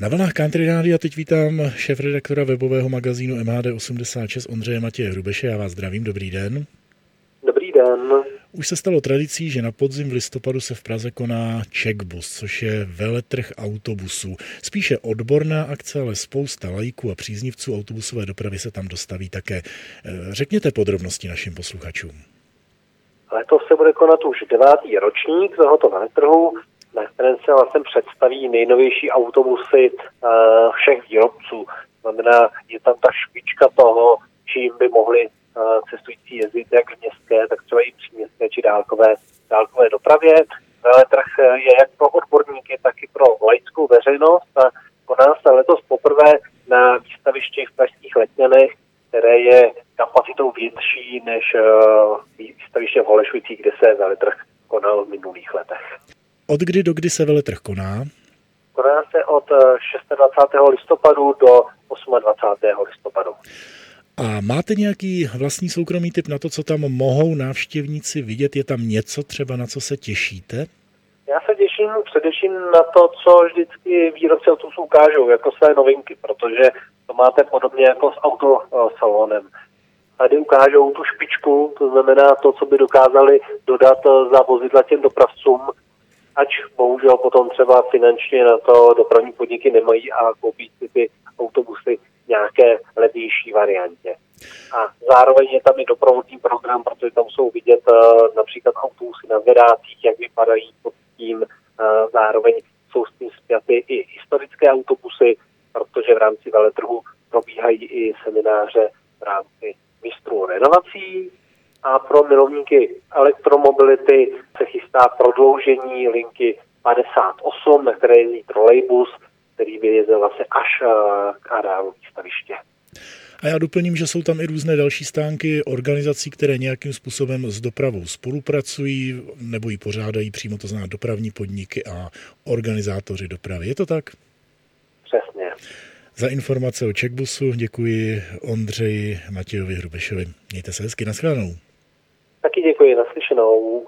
Na vlnách Country a teď vítám šéf-redaktora webového magazínu MHD86 Ondřeje Matěje Hrubeše. Já vás zdravím, dobrý den. Dobrý den. Už se stalo tradicí, že na podzim v listopadu se v Praze koná Checkbus, což je veletrh autobusů. Spíše odborná akce, ale spousta lajků a příznivců autobusové dopravy se tam dostaví také. Eh, řekněte podrobnosti našim posluchačům. Letos se bude konat už devátý ročník tohoto veletrhu se vlastně představí nejnovější autobusy uh, všech výrobců. Znamená, je tam ta špička toho, čím by mohli uh, cestující jezdit jak v městské, tak třeba i příměstské či dálkové, dálkové dopravě. Veletrh je jak pro odborníky, tak i pro laickou veřejnost a koná se letos poprvé na výstavišti v Pražských letňanech, které je kapacitou větší než výstaviště v Holešvicích, kde se veletrh konal v minulých letech. Od kdy do kdy se veletrh koná? Koná se od 26. Eh, listopadu do 28. listopadu. A máte nějaký vlastní soukromý tip na to, co tam mohou návštěvníci vidět? Je tam něco třeba, na co se těšíte? Já se těším především na to, co vždycky výrobci autobusů ukážou, jako své novinky, protože to máte podobně jako s autosalonem. Tady ukážou tu špičku, to znamená to, co by dokázali dodat za vozidla těm dopravcům, ač bohužel potom třeba finančně na to dopravní podniky nemají a koupí si ty autobusy nějaké levnější variantě. A zároveň je tam i doprovodný program, protože tam jsou vidět uh, například autobusy na zvedácích, jak vypadají pod tím. Uh, zároveň jsou s tím zpěty i historické autobusy, protože v rámci veletrhu probíhají i semináře v rámci mistrů renovací, a pro milovníky elektromobility se chystá prodloužení linky 58, na které jezdí trolejbus, který by jezdil vlastně až eh, k areálu výstaviště. A já doplním, že jsou tam i různé další stánky organizací, které nějakým způsobem s dopravou spolupracují nebo ji pořádají přímo, to znamená dopravní podniky a organizátoři dopravy. Je to tak? Přesně. Za informace o Checkbusu děkuji Ondřeji Matějovi Hrubešovi. Mějte se hezky, nashledanou. Taky děkuji, naslyšenou.